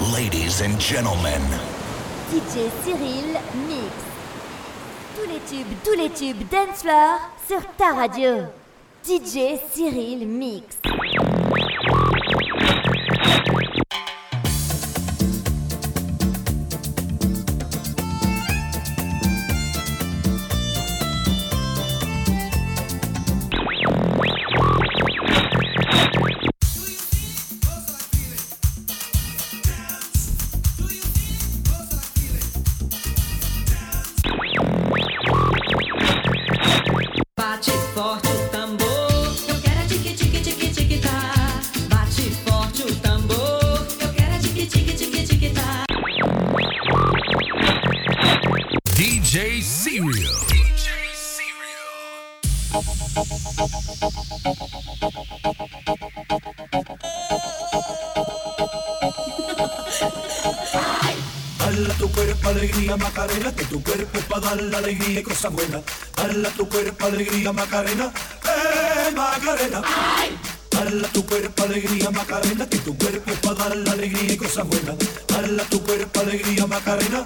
Ladies and gentlemen. DJ Cyril Mix. Tous les tubes, tous les tubes Dancefloor sur ta radio. DJ Cyril Mix. cosa buena. Tu cuerpo alegría, Macarena. ¡Eh, Macarena! ¡Ay! Dala tu cuerpo alegría, Macarena. Que tu cuerpo es para dar la alegría y cosas buenas. Dala tu cuerpo alegría, Macarena.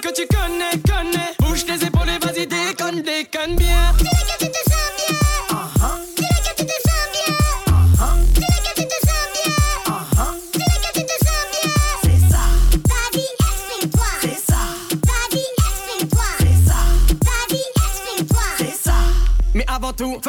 que tu connais, connais. Bouge tes épaules et vas-y, déconne, déconne bien. avant tout.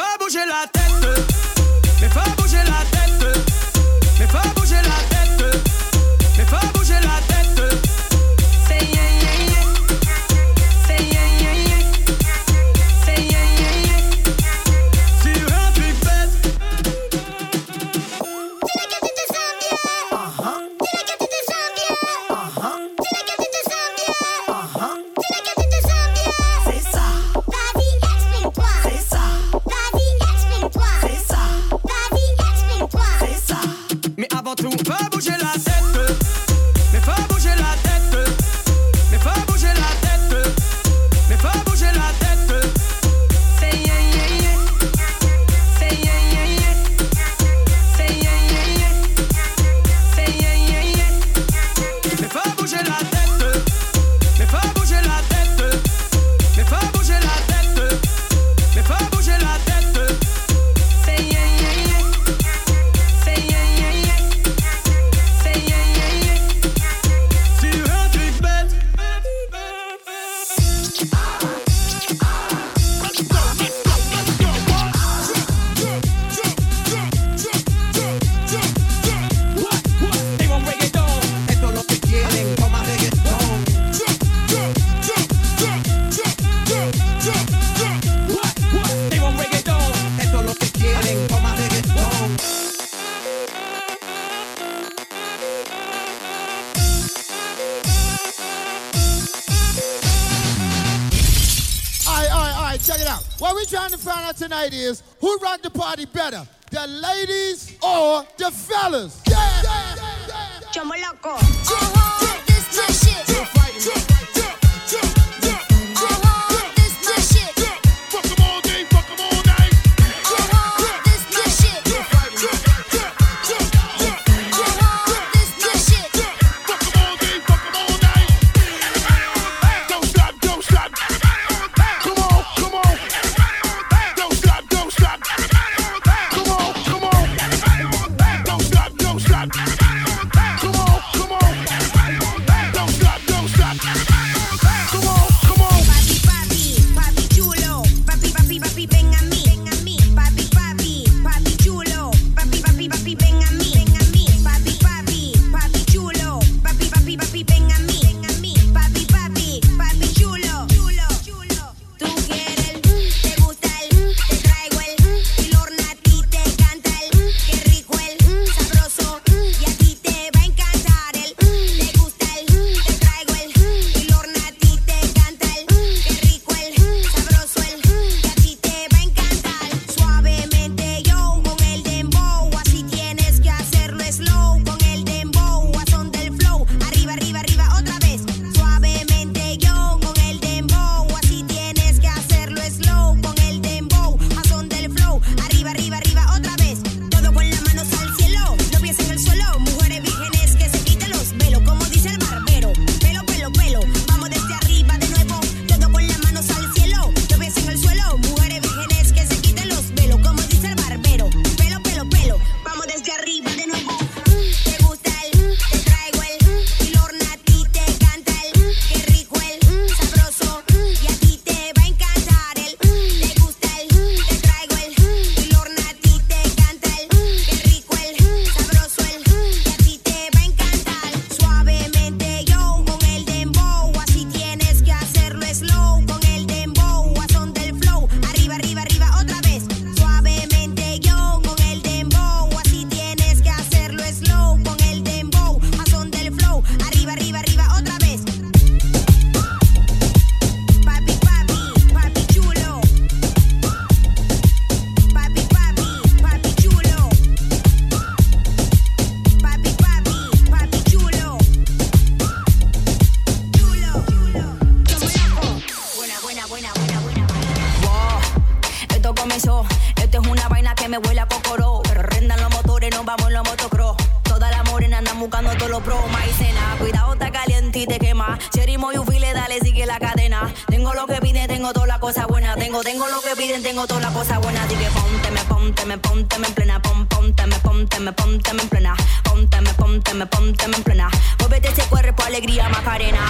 caliente y te quema. Cherimo y ufile, dale, sigue la cadena. Tengo lo que piden, tengo toda la cosa buena. Tengo, tengo lo que piden, tengo toda la cosa buena. Así que ponte, me ponte, me ponte, me en plena. Pon, ponte, me ponte, me ponte, me en plena. Ponte, me ponte, me ponte, me en plena. Muévete ese cuerpo, alegría, Macarena.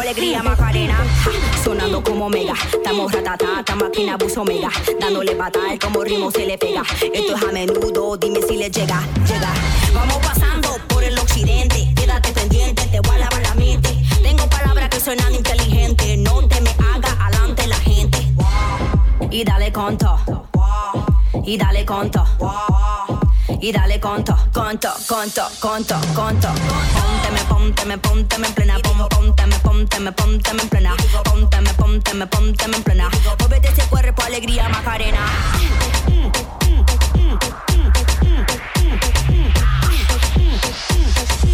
Alegría, Macarena. Sonando como mega. Estamos ratata, esta máquina buzo mega. Dándole patal como ritmo se le pega. Esto es a menudo, dime si le llega, llega. Vamos pasando por el occidente. Quédate pendiente, te voy a lavar la mente. Tengo palabras que suenan inteligentes. No te me haga adelante la gente. Y dale conto. Y dale conto. Y dale conto, conto, conto, conto, conto. Pónteme, pónteme, pónteme en plena. Pónteme, pónteme, pónteme en plena. Pónteme, pónteme, pónteme en plena. Muévete ese cuerpo, alegría, Macarena.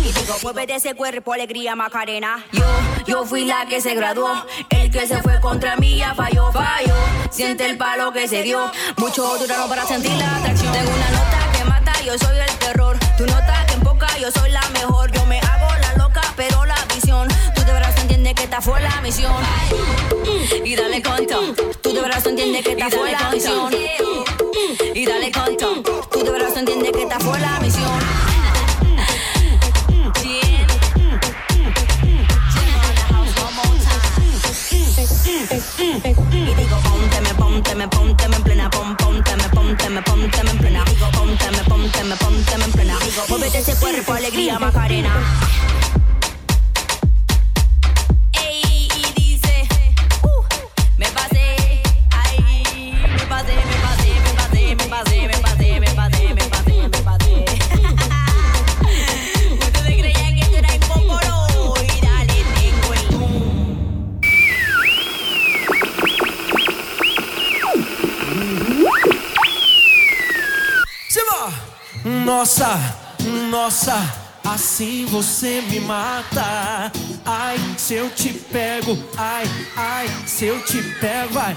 Digo, muévete ese cuerpo, alegría, Macarena. Yo, yo fui la que se graduó. El que se fue contra mí ya falló, falló. Siente el palo que se dio. Mucho duraron para sentir la atracción. Tengo una nota yo soy el terror. Tu nota que empoca, yo soy la mejor. Yo me hago la loca, pero la visión. Tú de verdad entiendes que esta fue la misión. Y dale conto. Tú de verdad entiendes que esta fue la misión. Y dale conto. Tú de verdad entiendes que esta fue la misión. Y digo, pónteme, pónteme, pónteme en plena, pon, pónteme, pónteme, en plena. Pónteme, pónteme, pónteme en plena. Muévete ese cuerpo, alegría, Macarena. Nossa, nossa, assim você me mata. Ai, se eu te pego, ai, ai, se eu te pego, vai.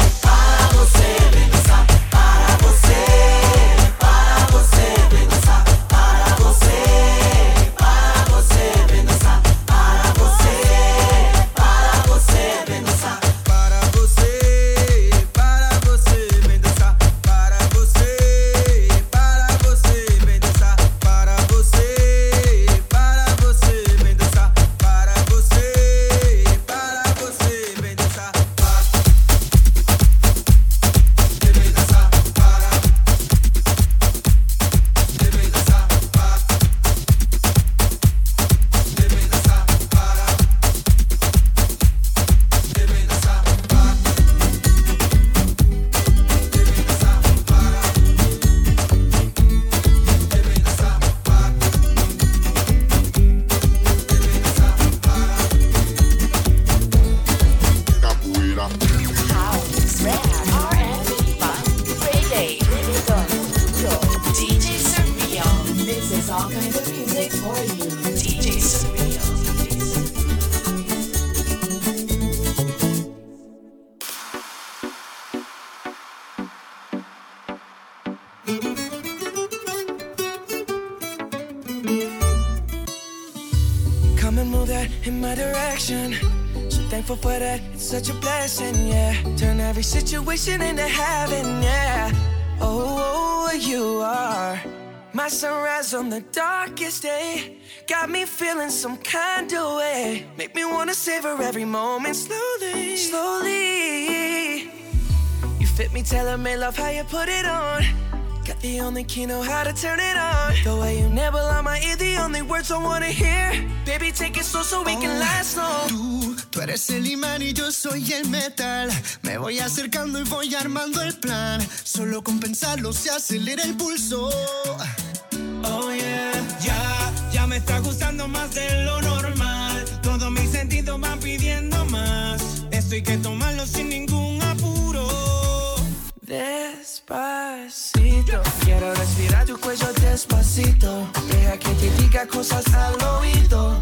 para você. Para você, situation into heaven, yeah. Oh, oh, oh, you are my sunrise on the darkest day. Got me feeling some kind of way. Make me wanna savor every moment slowly, slowly. You fit me, tailor made love, how you put it on. Got the only key, know how to turn it on. The way you nibble on my ear, the only words I wanna hear. Baby, take it slow so we can last long. Tú, tú eres el imán y yo soy el metal. Me voy acercando y voy armando el plan. Solo con pensarlo se acelera el pulso. Oh yeah, ya, ya me está gustando más de lo normal. Todos mis sentidos van pidiendo más. Esto hay que tomarlo sin ningún apuro. Despacito, quiero respirar tu cuello despacito. Deja que te diga cosas al oído.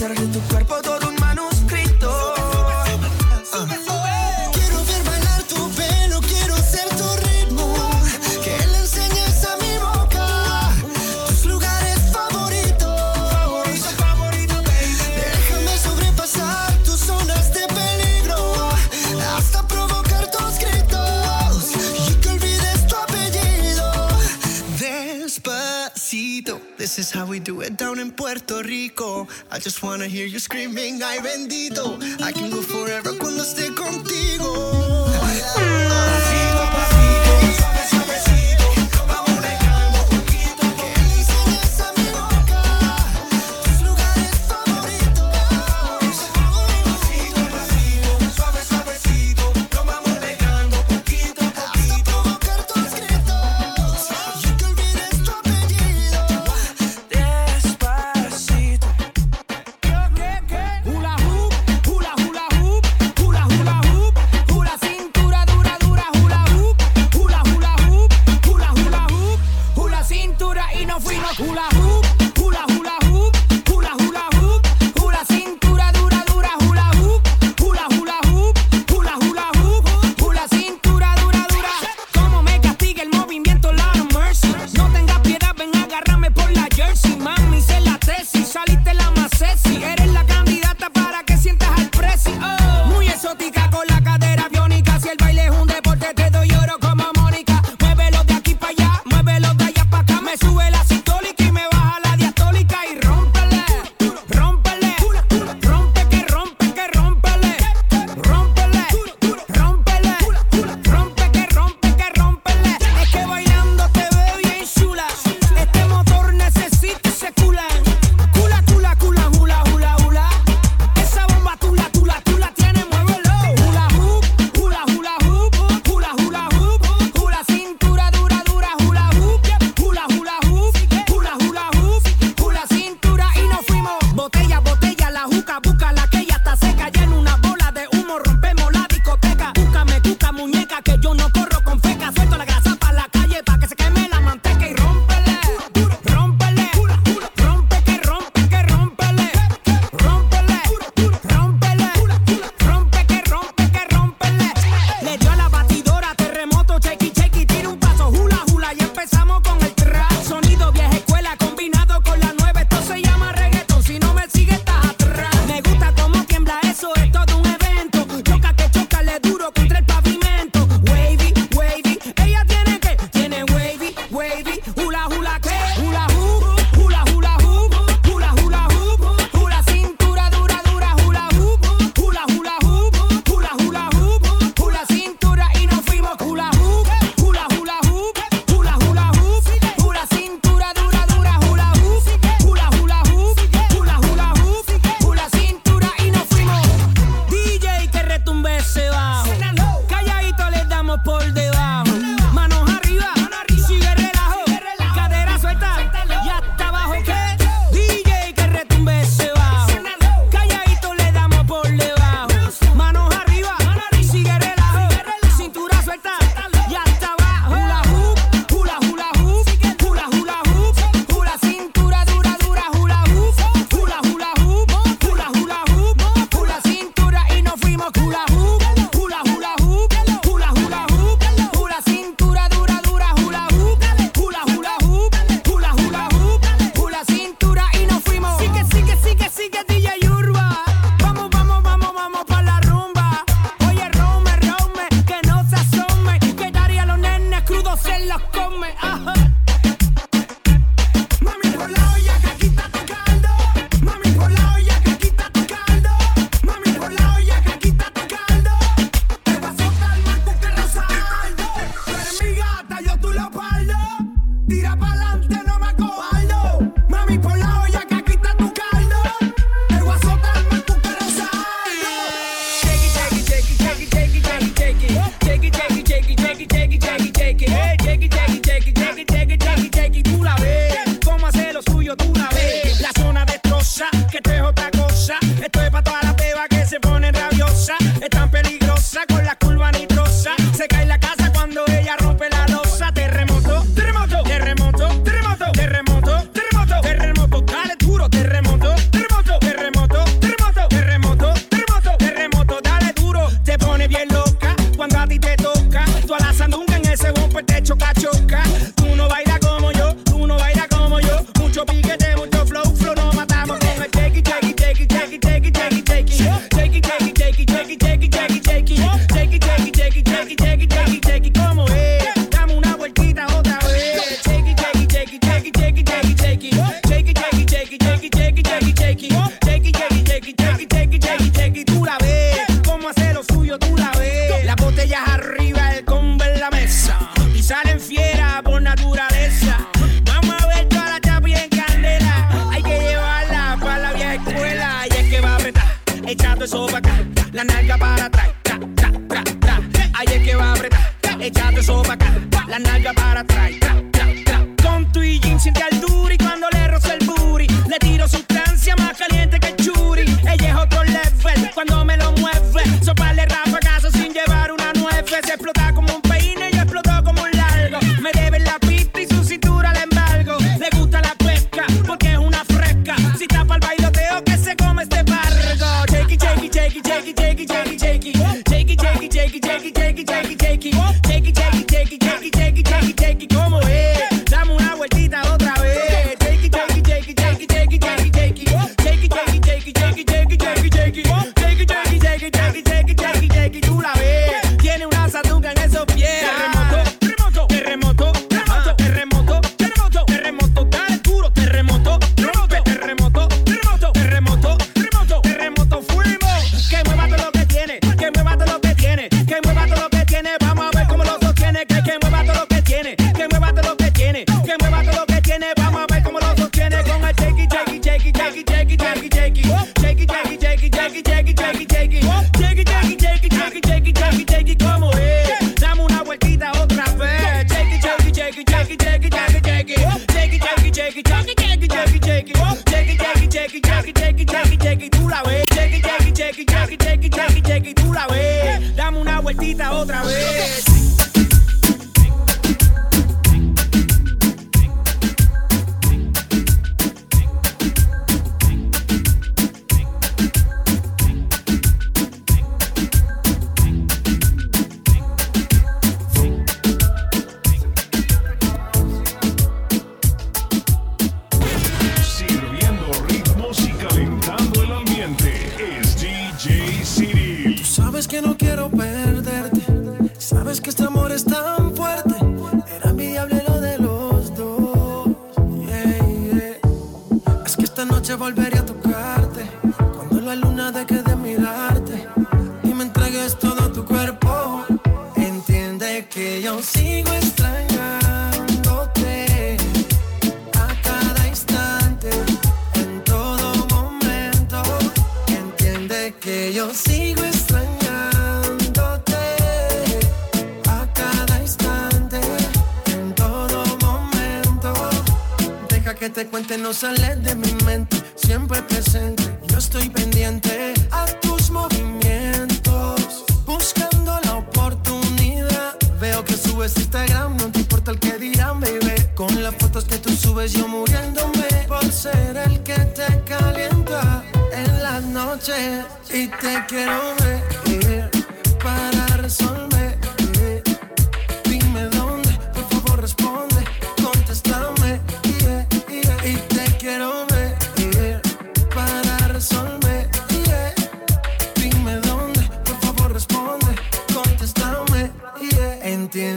Hacer de tu cuerpo todo un manuscrito. Quiero Is how we do it down in Puerto Rico. I just wanna hear you screaming, ay bendito. I can go forever cuando esté contigo.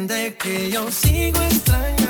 Entiende que yo sigo extrañando.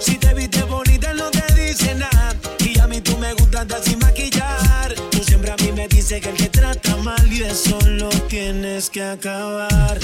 Si te viste bonita, no te dice nada. Y a mí tú me gustas sin maquillar. Tú siempre a mí me dices que el que trata mal y eso lo tienes que acabar.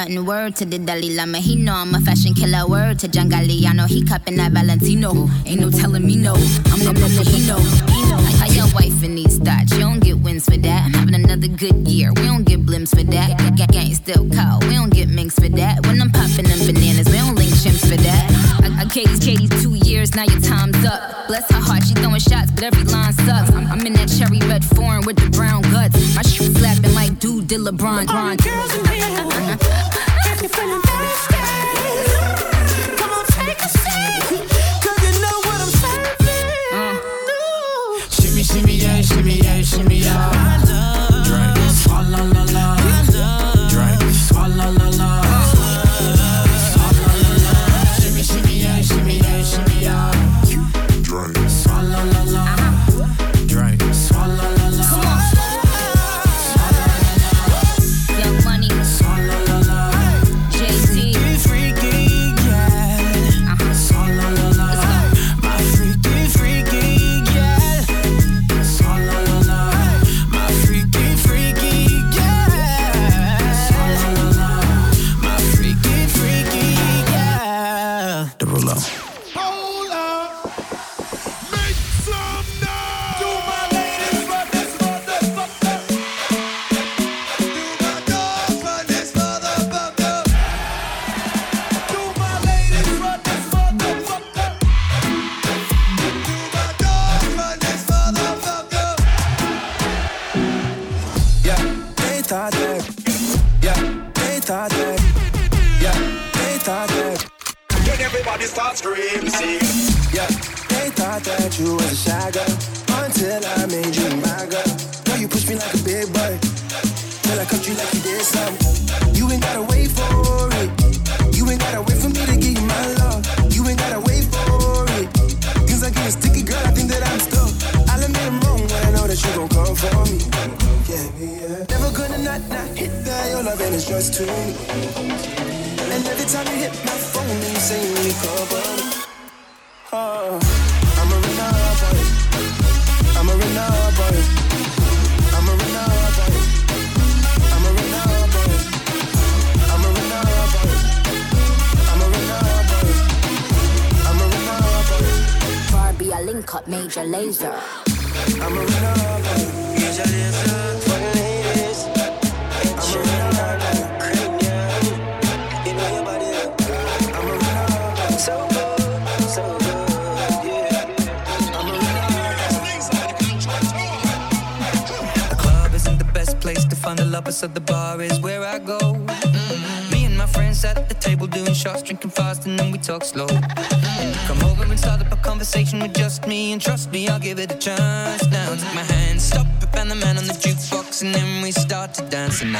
nothing. Word to the Dalai Lama, he know I'm a fashion killer. Word to Jangali. I know he cupping that Valentino. Ain't no telling me no, I'm gonna put he know. I got your wife in these thoughts, you don't get wins for that. I'm having another good year, we don't get blimps for that. Gang still call, we don't get minks for that. When I'm popping them bananas, we don't link chimps for that. I, I gave Katie two years, now your time's up. Bless her heart, she throwing shots, but every line sucks. I'm, I'm in that cherry red foreign with the brown guts. My shoes slapping like dude did LeBron. All girls in here, feeling thirsty, come on, take a you know what I'm uh. yeah, shimmy, yeah, shimmy, yeah.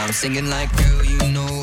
I'm singing like, girl, you know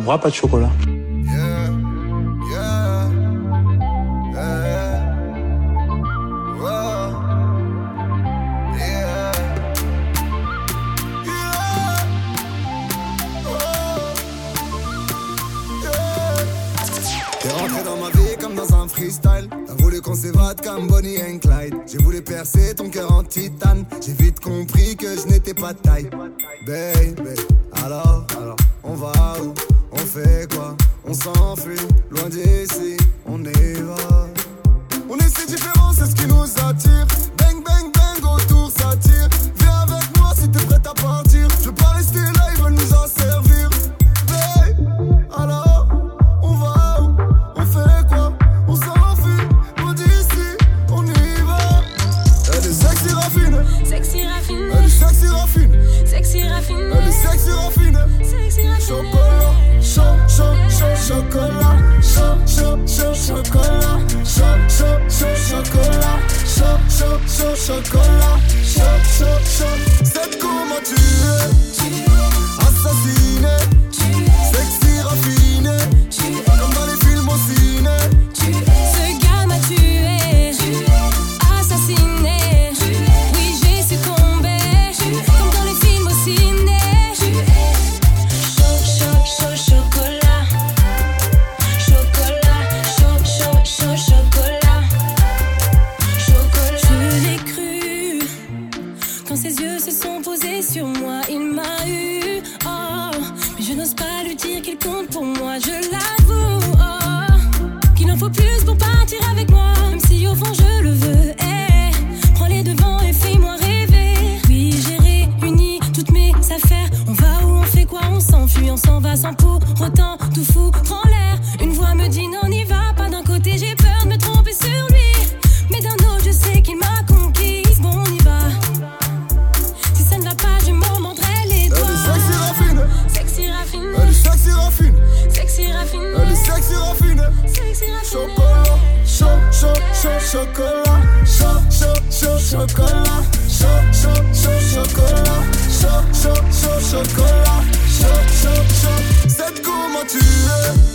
de bras, pas de chocolat. T'as voulu qu'on s'évade comme Bonnie and Clyde. J'ai voulu percer ton cœur en titane. J'ai vite compris que je n'étais pas taille. Baby, alors, alors, on va où? on fait quoi? On s'enfuit, loin d'ici, on y va. On est si différents, c'est ce qui nous attire. so cold. love.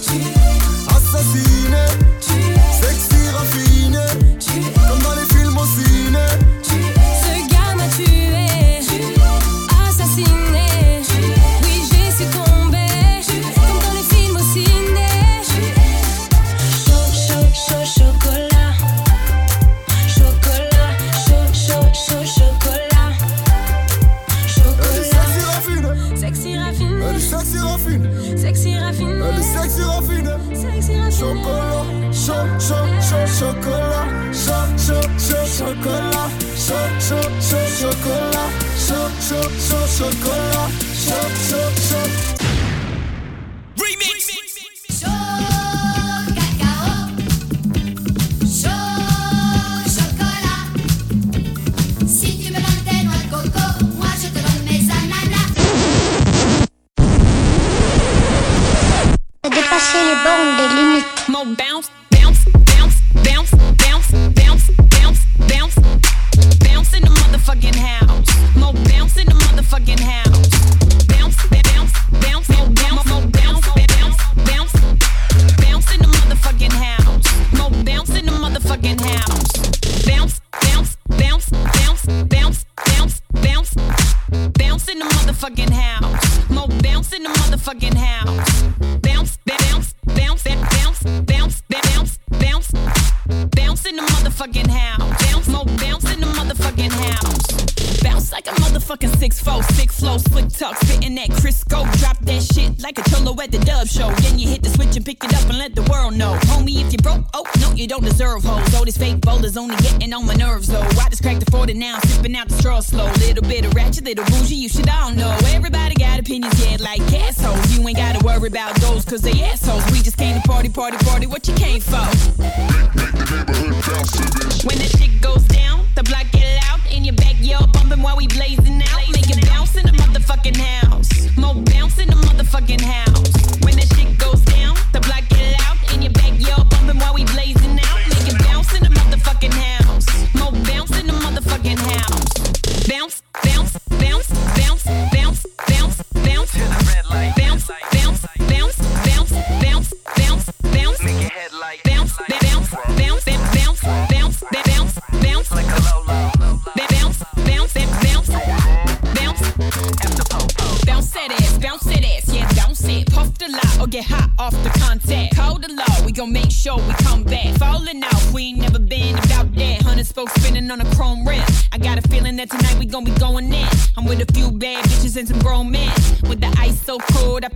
tonight we gon' be going in. I'm with a few bad bitches and some grown men. With the ice so cold, I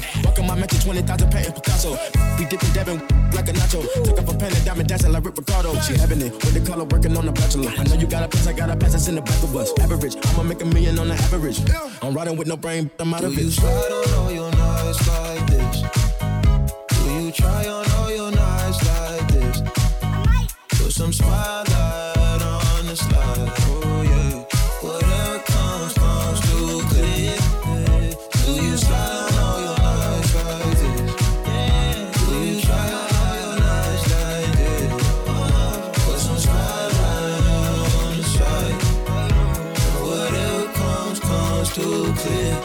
Picasso. My mansion, 20,000 patent Picasso. Be dipping, Devin like a nacho. Took up a pen and diamond dancing like Rick Ricardo. She having it with the color working on the bachelor. I know you got a pass, I got a pass, it's in the back of us. Average, I'ma make a million on the average. I'm riding with no brain, I'm out of it. You slide on all your nights like this. Too clear.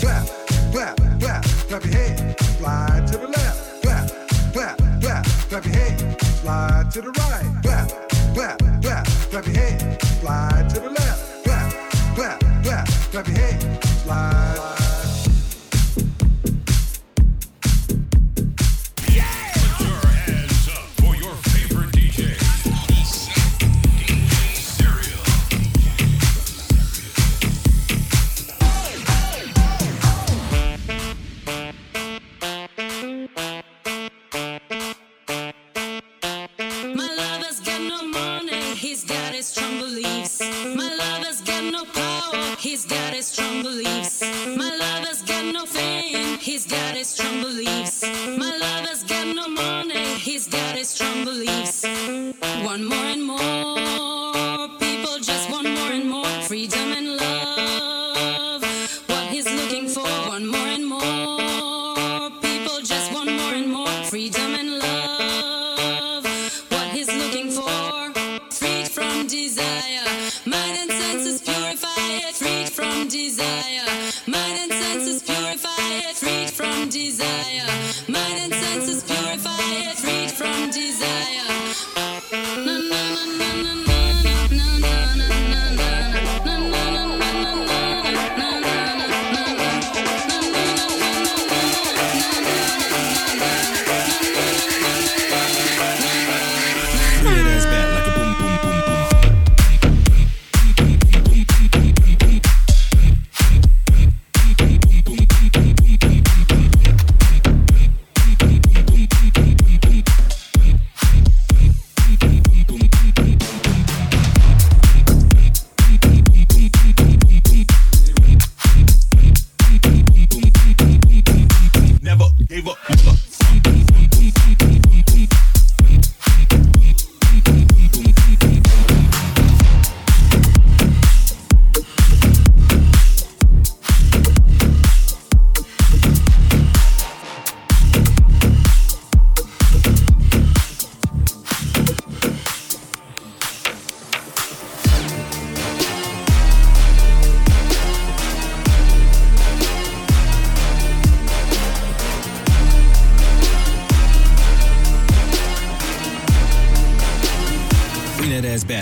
Clap, clap, clap, clap your slide to the left. Clap, clap, clap, clap your slide to the right. Clap, clap, clap, clap your slide to the left. Clap, clap, clap, clap your head, slide.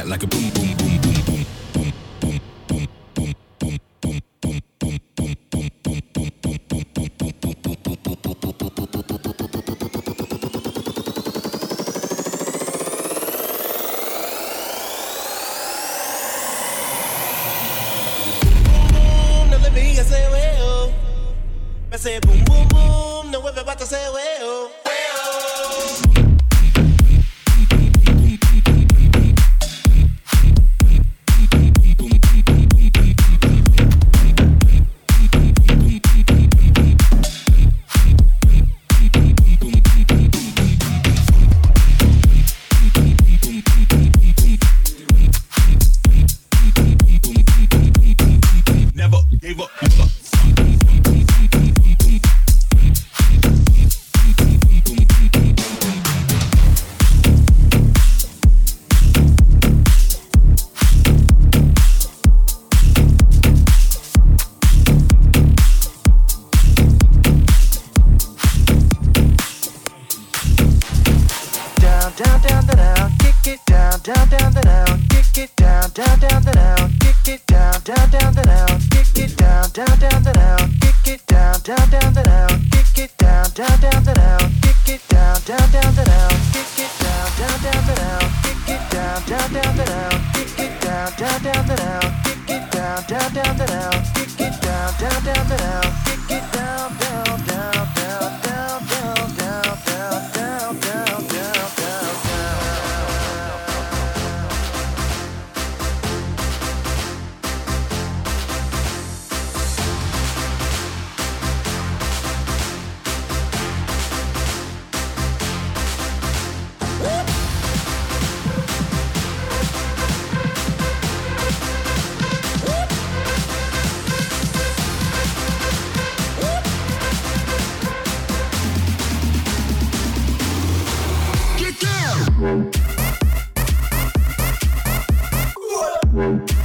Like a boom, boom, road.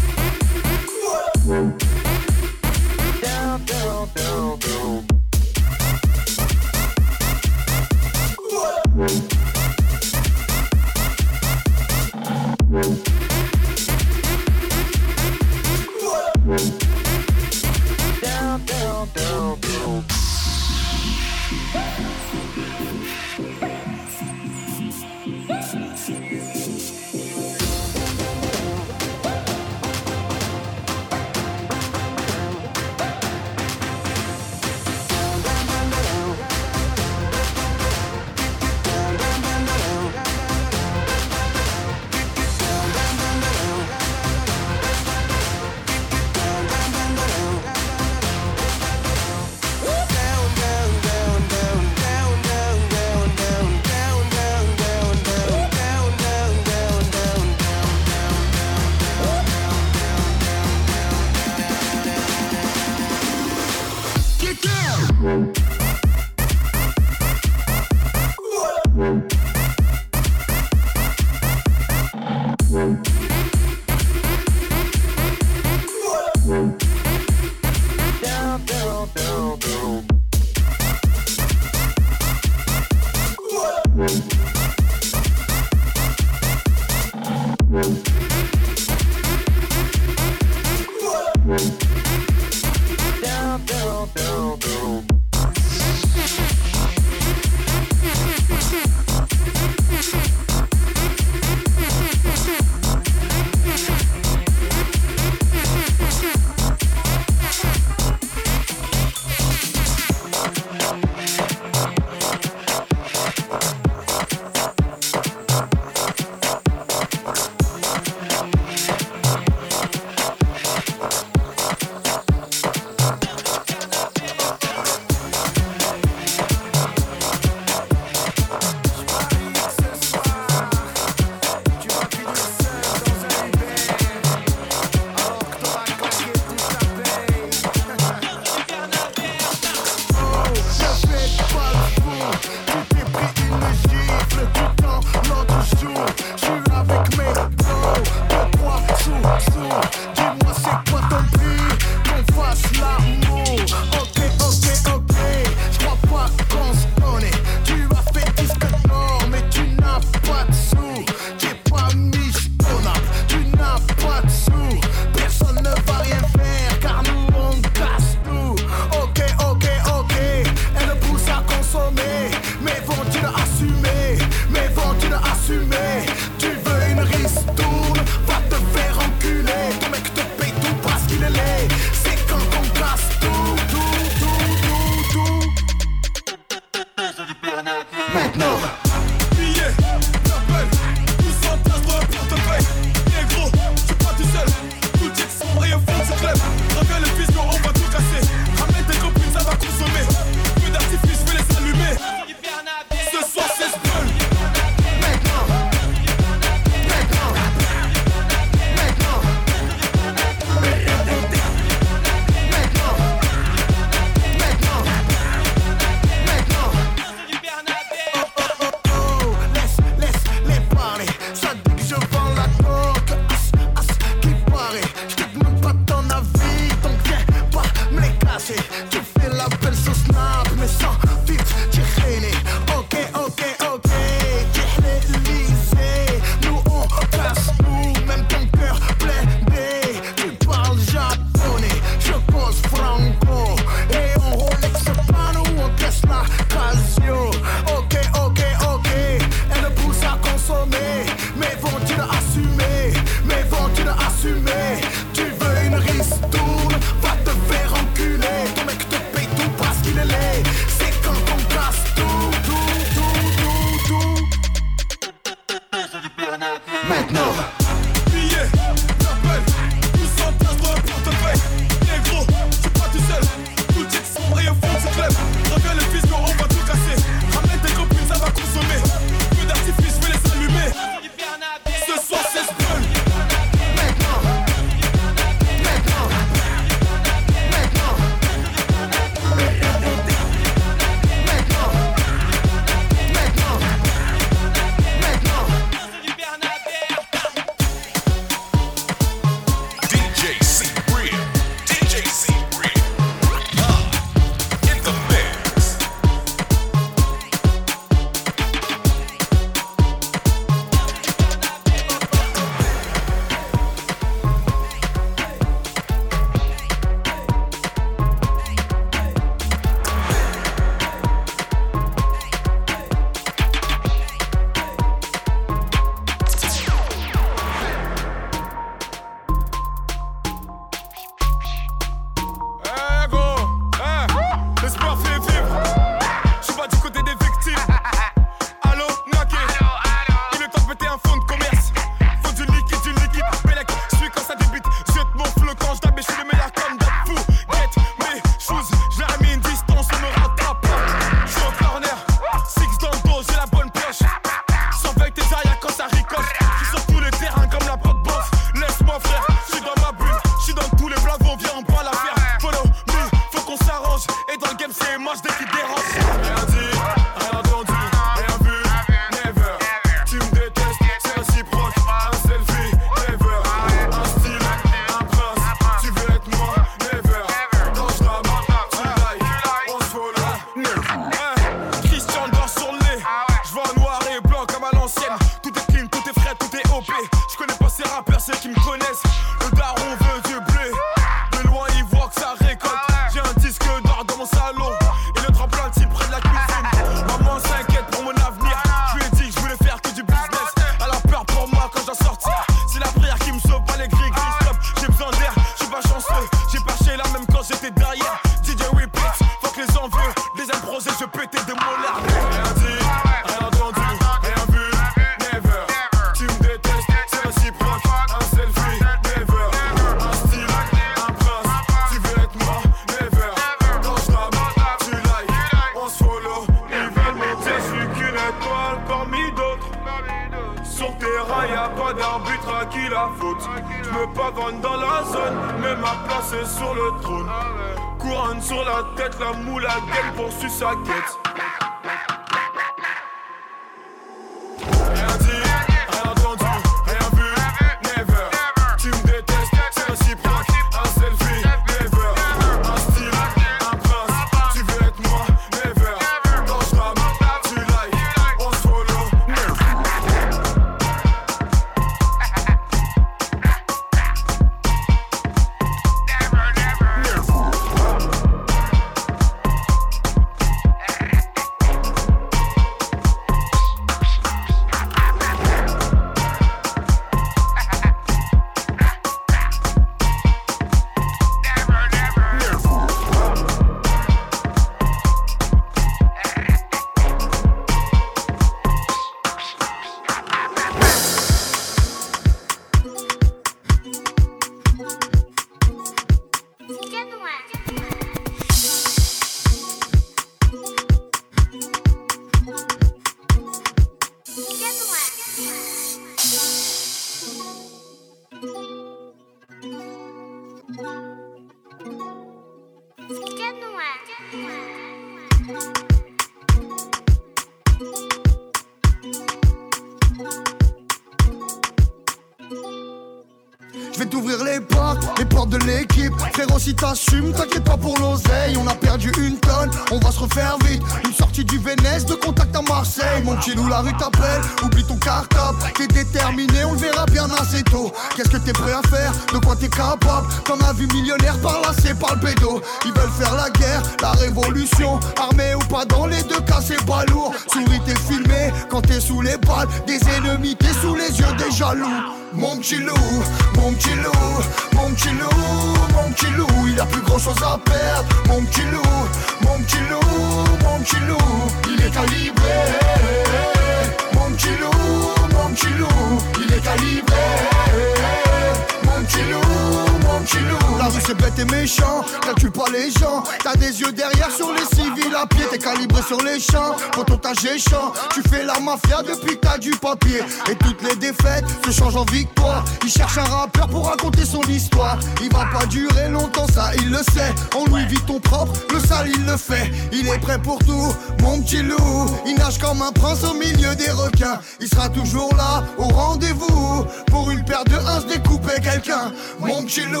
T'a géchant, tu fais la mafia depuis que t'as du papier. Et toutes les défaites se changent en victoire. Il cherche un rappeur pour raconter son histoire. Il va pas durer longtemps, ça il le sait. On lui vit ton propre, le sale il le fait. Il est prêt pour tout, mon petit loup. Il nage comme un prince au milieu des requins. Il sera toujours là, au rendez-vous. Pour une paire de uns, découper quelqu'un. Mon petit loup,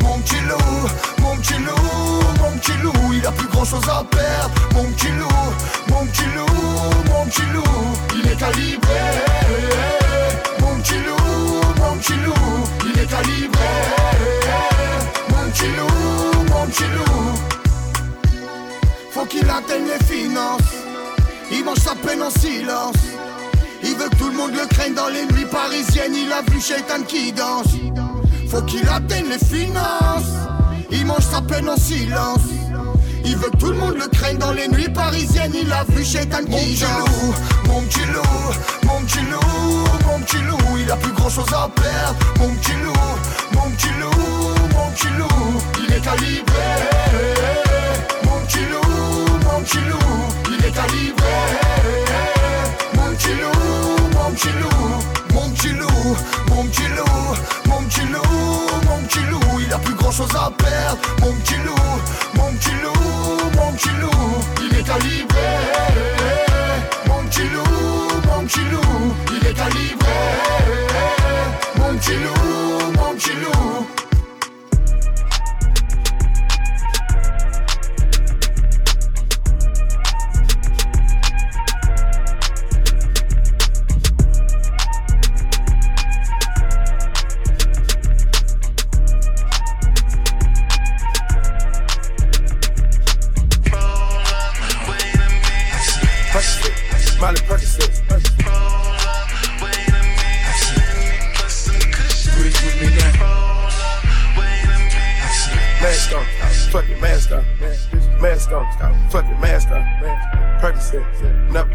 mon petit loup, mon petit loup, mon petit loup. Il a plus grand chose à perdre. Mon petit loup, mon petit loup, mon petit loup. Il est calibré. Mon petit loup, mon petit loup. Il est calibré. Mon petit loup, mon petit loup. Faut qu'il atteigne les finances. Il mange sa peine en silence. Il veut que tout le monde le craigne dans les nuits parisiennes. Il a vu Shaitan qui danse. Faut qu'il atteigne les finances. Il mange sa peine en silence. Il veut que tout le monde le craigne dans les nuits parisiennes. Il a vu Shaitan qui danse. Mon petit loup, mon petit loup, mon petit loup. Il a plus grand chose à perdre. Mon petit loup, mon petit loup, mon petit loup. Il est calibré. Mon petit loup, mon petit loup. Il est calibré. Mon petit loup, mon petit loup, mon petit loup, mon petit loup, mon petit loup, mon petit loup, il a plus grand chose à perdre. Mon petit loup, mon petit loup, mon petit loup, il est calibré. Mon petit loup, mon petit loup, il est calibré. Mon petit loup, mon petit loup.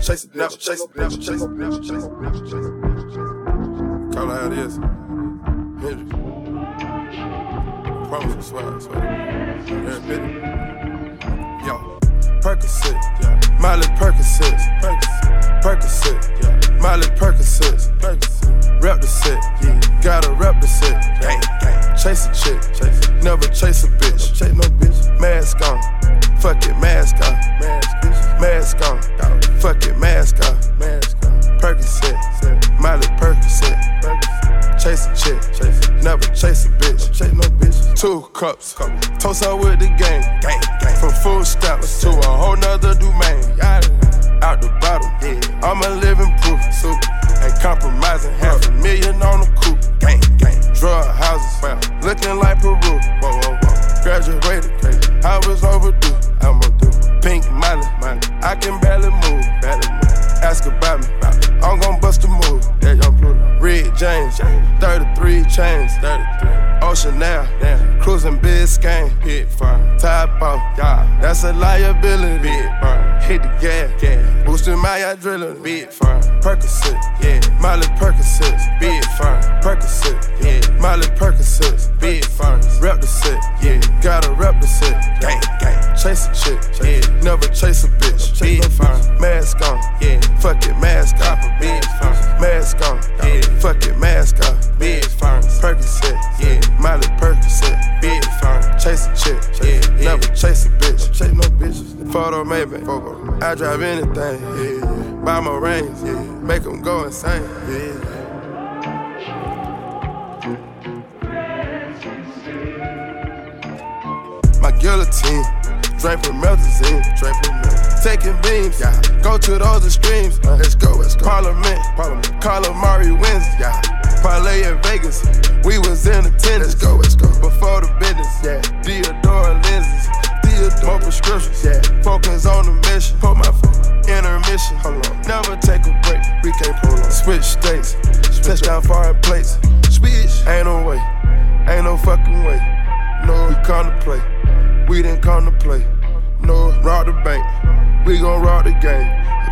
Chase it, never chase it, never chase it, never chase it, never chase it. Call it how it is. Hendrix. Promise, I swear, I swear. Cups, toast out with the gang, gang, gang. From food stamps to a whole nother domain. Out the bottom, yeah. I'm a living proof, super. Ain't compromising, half a million on the coupe, That's a liability, big fire. Hit the gas, gas. Boosting my adrenaline, big fire. Percocet, yeah. Miley Percocet, big fire. Percocet, yeah. Miley Percocet, big fire. Rep the set, yeah. Gotta rep the set, gang, gang. Chase a chick, yeah. Never chase a bitch, big fire. Mask on, yeah. Fuck it, mask off, I drive anything, yeah. Buy my rings, yeah. Make them go insane, yeah. My guillotine, drink from melazine, drink from melazine. Taking beams, yeah. Go to those extremes, uh, let's go, let's go. Parliament, Parliament. Carla wins, yeah. Parlay in Vegas, we was in attendance. Let's go, let's go. Before the business, yeah. Deal prescriptions, yeah. Focus on the mission. Put my. Intermission, hold on. Never take a break, we can't prolong. Switch states, Switch touchdown foreign plates. Switch, ain't no way, ain't no fucking way. No, we come to play, we didn't come to play. No, rob the bank, we gon' rob the game.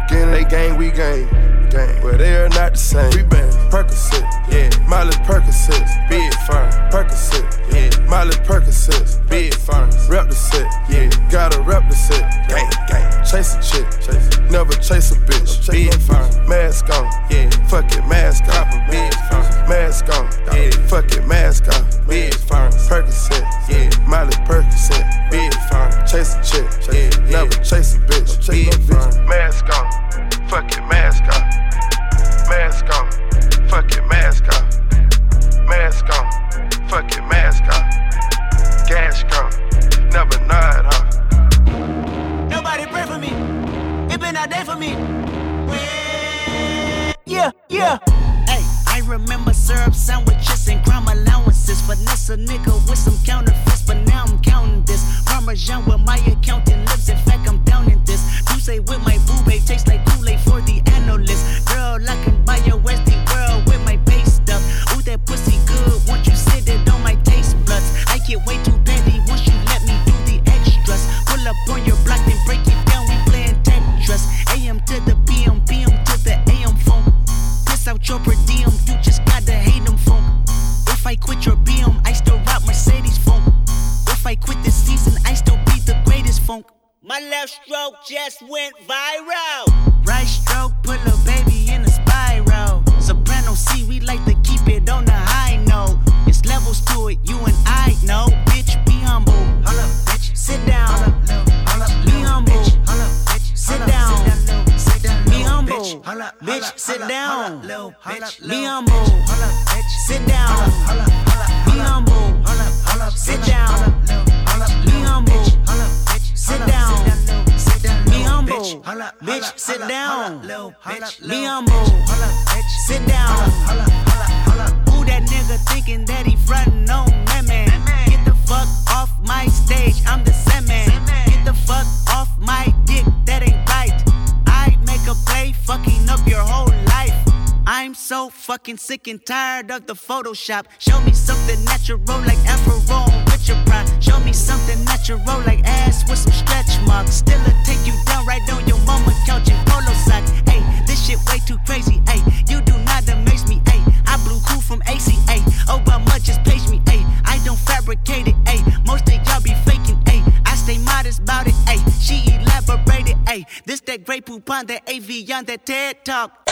Again, they gang, we gang. Gang. But they are not the same. We been Percocet, yeah. Miley Percocet, big firm. Percocet, yeah. Miley Percocet, big firm. Rep the set, yeah. Gotta rep the set, gang, gang. Chase a chick, chase. never chase a bitch. Big firm. Mask on, yeah. Fuck it, mask off. Big firm. Mask on, yeah. Fuck it, mask off. Big firm. Percocet, yeah. Miley Percocet, big firm. Chase a chick, yeah. Never chase a Photoshop. Show me something natural like Afro with your pride. Show me something natural like ass with some stretch marks. Still a take you down right on your mama couch in polo socks. Hey, this shit way too crazy. Hey, you do not amaze me. Hey, I blew cool from ACA. Obama oh, just page me. Hey, I don't fabricate it. Hey, most of y'all be faking. Hey, I stay modest about it. Hey, she elaborated. Hey, this that great poop on that AV on that TED talk.